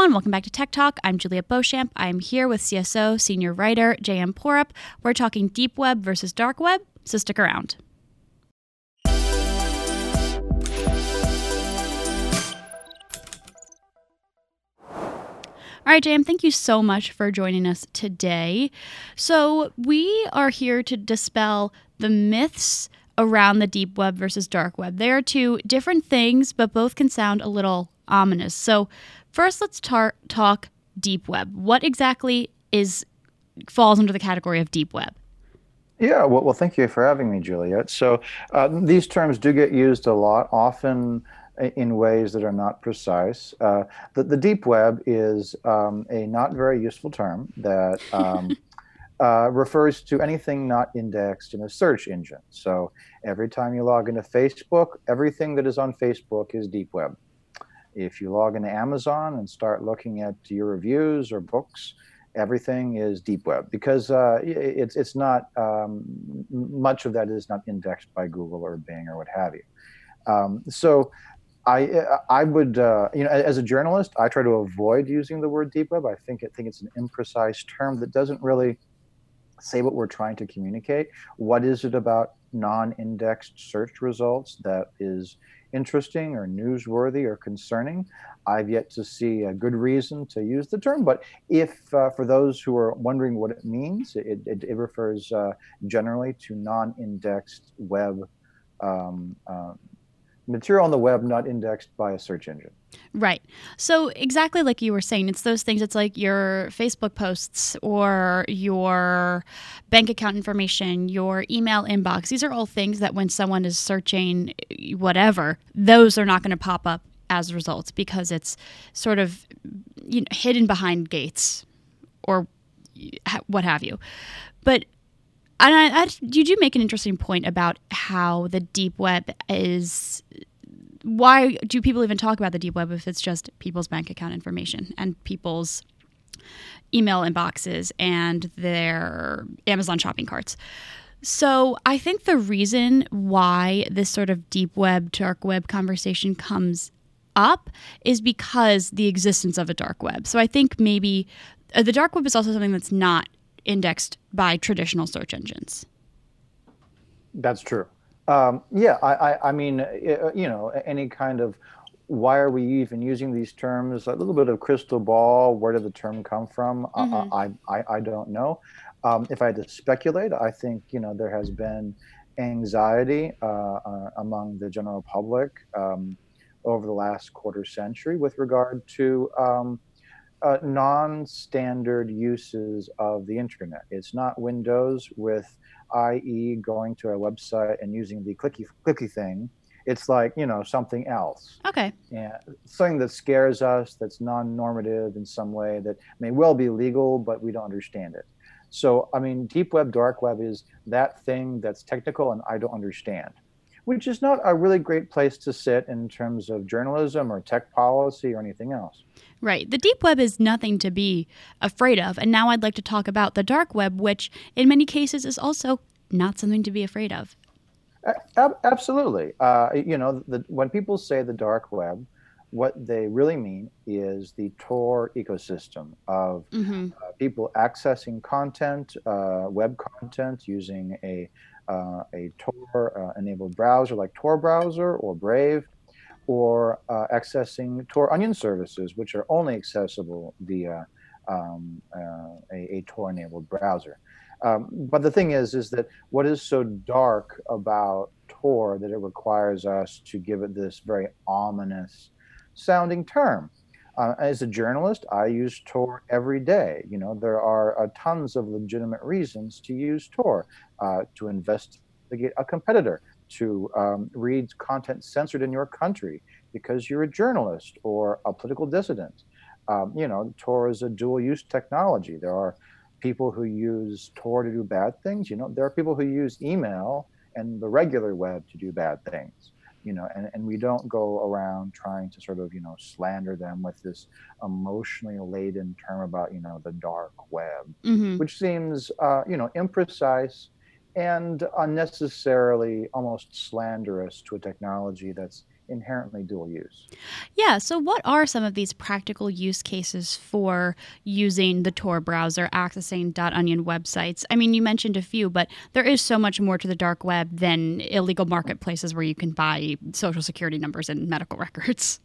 everyone. Welcome back to Tech Talk. I'm Juliet Beauchamp. I'm here with CSO senior writer J.M. Porup. We're talking deep web versus dark web, so stick around. All right, JM, thank you so much for joining us today. So, we are here to dispel the myths around the deep web versus dark web. They are two different things, but both can sound a little ominous. So, first, let's tar- talk deep web. What exactly is falls under the category of deep web? Yeah, well, well thank you for having me, Juliet. So, uh, these terms do get used a lot, often in ways that are not precise. Uh, the, the, deep web is um, a not very useful term that um, uh, refers to anything not indexed in a search engine. So every time you log into Facebook, everything that is on Facebook is deep web. If you log into Amazon and start looking at your reviews or books, everything is deep web because uh, it's it's not um, much of that is not indexed by Google or Bing or what have you. Um, so I I would uh, you know as a journalist I try to avoid using the word deep web. I think I think it's an imprecise term that doesn't really say what we're trying to communicate. What is it about non-indexed search results that is interesting or newsworthy or concerning? I've yet to see a good reason to use the term, but if uh, for those who are wondering what it means, it, it, it refers uh, generally to non-indexed web um, uh, material on the web not indexed by a search engine. Right. So, exactly like you were saying, it's those things, it's like your Facebook posts or your bank account information, your email inbox. These are all things that when someone is searching whatever, those are not going to pop up as results because it's sort of you know, hidden behind gates or what have you. But and I, I, you do make an interesting point about how the deep web is. Why do people even talk about the deep web if it's just people's bank account information and people's email inboxes and their Amazon shopping carts? So I think the reason why this sort of deep web, dark web conversation comes up is because the existence of a dark web. So I think maybe uh, the dark web is also something that's not indexed by traditional search engines. That's true. Um, yeah, I, I, I, mean, uh, you know, any kind of why are we even using these terms? A little bit of crystal ball. Where did the term come from? Uh, mm-hmm. I, I, I don't know. Um, if I had to speculate, I think you know there has been anxiety uh, uh, among the general public um, over the last quarter century with regard to um, uh, non-standard uses of the internet. It's not Windows with IE going to a website and using the clicky clicky thing. It's like you know something else. Okay. Yeah, something that scares us, that's non-normative in some way, that may well be legal, but we don't understand it. So I mean, deep web, dark web is that thing that's technical and I don't understand which is not a really great place to sit in terms of journalism or tech policy or anything else. Right. The deep web is nothing to be afraid of. And now I'd like to talk about the dark web, which in many cases is also not something to be afraid of. A- absolutely. Uh, you know, the, when people say the dark web, what they really mean is the Tor ecosystem of mm-hmm. uh, people accessing content, uh, web content using a uh, a Tor uh, enabled browser like Tor browser or Brave, or uh, accessing Tor Onion services, which are only accessible via um, uh, a, a Tor enabled browser. Um, but the thing is, is that what is so dark about Tor that it requires us to give it this very ominous sounding term? Uh, as a journalist, I use Tor every day. You know, there are uh, tons of legitimate reasons to use Tor uh, to investigate a competitor, to um, read content censored in your country because you're a journalist or a political dissident. Um, you know, Tor is a dual-use technology. There are people who use Tor to do bad things. You know, there are people who use email and the regular web to do bad things you know, and, and we don't go around trying to sort of, you know, slander them with this emotionally laden term about, you know, the dark web, mm-hmm. which seems, uh, you know, imprecise and unnecessarily almost slanderous to a technology that's inherently dual use. Yeah. So, what are some of these practical use cases for using the Tor browser, accessing .onion websites? I mean, you mentioned a few, but there is so much more to the dark web than illegal marketplaces where you can buy social security numbers and medical records.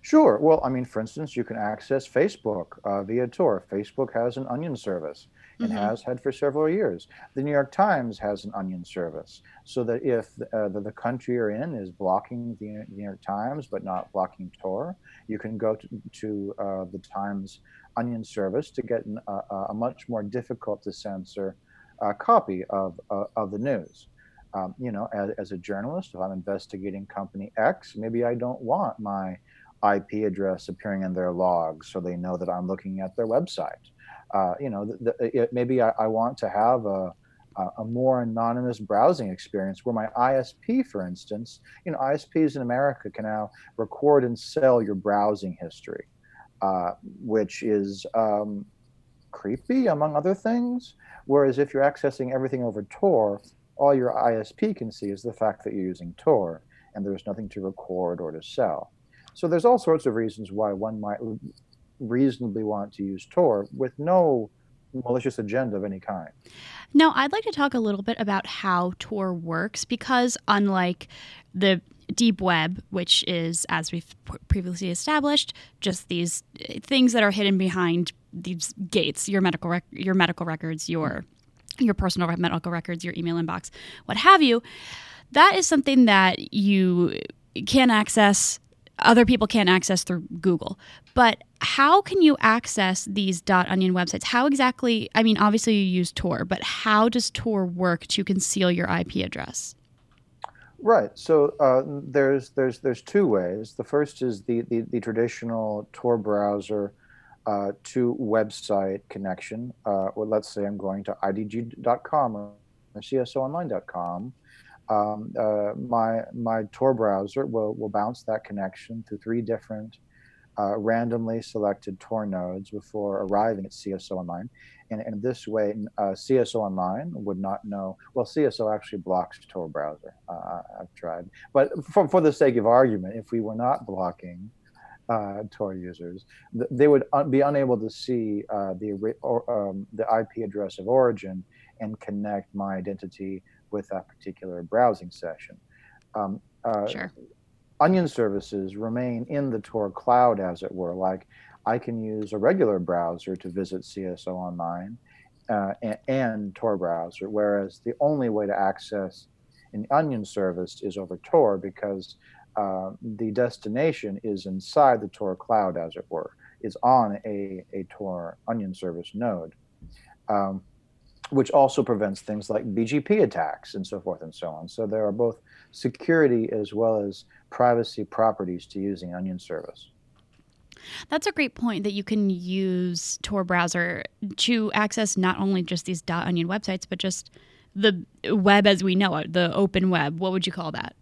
Sure. Well, I mean, for instance, you can access Facebook uh, via Tor. Facebook has an Onion service and mm-hmm. has had for several years. The New York Times has an Onion service, so that if uh, the, the, country you're in is blocking the New York Times but not blocking Tor, you can go to, to uh, the Times Onion service to get an, uh, a much more difficult to censor uh, copy of, uh, of the news. Um, you know, as, as a journalist, if I'm investigating company X, maybe I don't want my IP address appearing in their logs so they know that I'm looking at their website. Uh, you know, the, the, it, maybe I, I, want to have a, a more anonymous browsing experience where my ISP, for instance, you know, ISPs in America can now record and sell your browsing history, uh, which is um, creepy, among other things. Whereas if you're accessing everything over Tor, all your ISP can see is the fact that you're using Tor, and there's nothing to record or to sell. So there's all sorts of reasons why one might reasonably want to use Tor with no malicious agenda of any kind. Now, I'd like to talk a little bit about how Tor works because, unlike the deep web, which is, as we've previously established, just these eh, things that are hidden behind these gates, your medical rec- your medical records, your your personal medical records, your email inbox, what have you. That is something that you can access other people can't access through Google. But how can you access these dot .onion websites? How exactly? I mean, obviously you use Tor, but how does Tor work to conceal your IP address? Right. So uh, there's there's there's two ways. The first is the the, the traditional Tor browser uh, to website connection. Uh, let's say I'm going to idg.com or csoonline.com um, uh, my my Tor browser will, will bounce that connection through three different uh, randomly selected Tor nodes before arriving at CSO Online. And, and this way, uh, CSO Online would not know. Well, CSO actually blocks Tor browser. Uh, I've tried. But for, for the sake of argument, if we were not blocking uh, Tor users, th- they would un- be unable to see uh, the, or, um, the IP address of origin and connect my identity with that particular browsing session. Um, uh, sure. Onion services remain in the Tor cloud, as it were. Like I can use a regular browser to visit CSO Online uh, and, and, Tor browser, whereas the only way to access an Onion service is over Tor because uh, the destination is inside the Tor cloud, as it were, is on a, a Tor Onion service node. Um, which also prevents things like BGP attacks and so forth and so on. So there are both security as well as privacy properties to using Onion service. That's a great point that you can use Tor browser to access not only just these .onion websites, but just the web as we know it, the open web. What would you call that?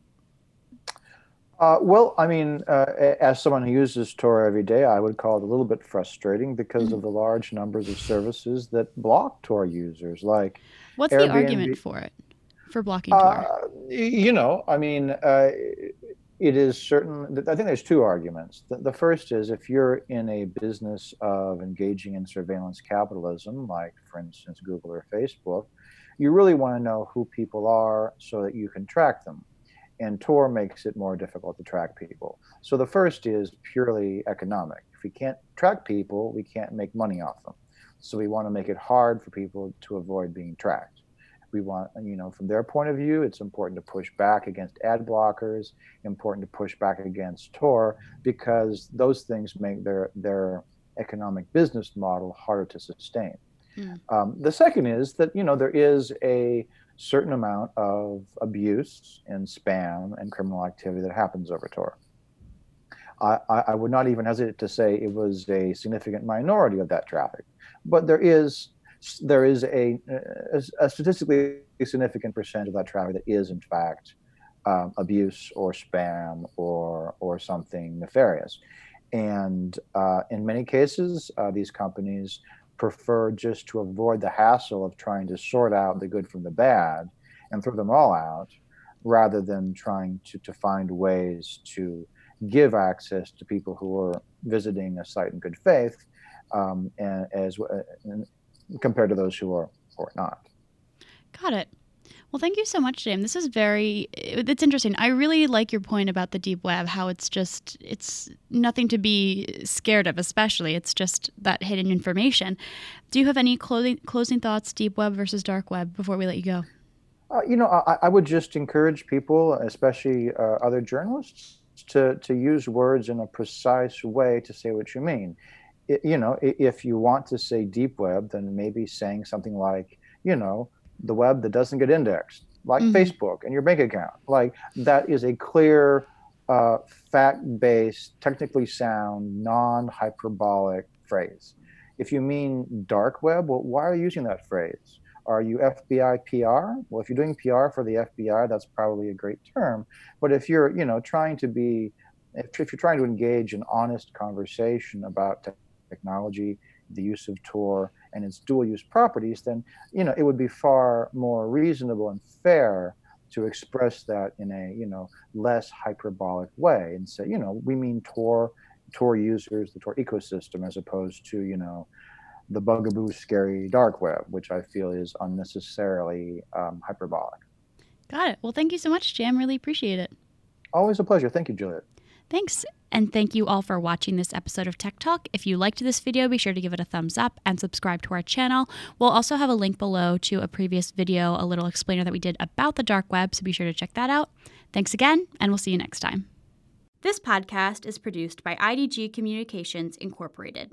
Uh, well, I mean, uh, as someone who uses Tor every day, I would call it a little bit frustrating because mm-hmm. of the large numbers of services that block Tor users. Like, what's Airbnb. the argument for it for blocking Tor? Uh, you know, I mean, uh, it is certain. I think there's two arguments. The, the, first is if you're in a business of engaging in surveillance capitalism, like for instance Google or Facebook, you really want to know who people are so that you can track them and Tor makes it more difficult to track people. So the first is purely economic. If we can't track people, we can't make money off them. So we want to make it hard for people to avoid being tracked. We want, you know, from their point of view, it's important to push back against ad blockers, important to push back against Tor because those things make their their economic business model harder to sustain. Mm. Um, the second is that you know there is a certain amount of abuse and spam and criminal activity that happens over Tor. I, I, would not even hesitate to say it was a significant minority of that traffic, but there is there is a, a, a statistically significant percent of that traffic that is in fact um, abuse or spam or or something nefarious, and uh, in many cases, uh, these companies prefer just to avoid the hassle of trying to sort out the good from the bad and throw them all out. rather than trying to, to find ways to give access to people who are visiting a site in good faith um, and as and compared to those who are or not. Got it. Well, thank you so much, JM. This is very it's interesting. I really like your point about the deep web, how it's just it's nothing to be scared of, especially. It's just that hidden information. Do you have any closing closing thoughts, deep web versus dark web, before we let you go? Uh, you know, I, I, would just encourage people, especially uh, other journalists, to, to use words in a precise way to say what you mean. It, you know, if you want to say deep web, then maybe saying something like, you know, the web that doesn't get indexed, like mm-hmm. Facebook and your bank account. Like that is a clear, uh, fact based, technically sound, non hyperbolic phrase. If you mean dark web, well, why are you using that phrase? Are you FBI PR? Well, if you're doing PR for the FBI, that's probably a great term. But if you're, you know, trying to be, if, if you're trying to engage in honest conversation about technology, the use of Tor, and its dual use properties, then you know it would be far more reasonable and fair to express that in a you know less hyperbolic way and say you know we mean Tor Tor users, the Tor ecosystem, as opposed to you know the bugaboo scary dark web, which I feel is unnecessarily um, hyperbolic. Got it. Well, thank you so much, JM. Really appreciate it. Always a pleasure. Thank you, Juliet. Thanks. And thank you all for watching this episode of Tech Talk. If you liked this video, be sure to give it a thumbs up and subscribe to our channel. We'll also have a link below to a previous video, a little explainer that we did about the dark web, so be sure to check that out. Thanks again, and we'll see you next time. This podcast is produced by IDG Communications Incorporated.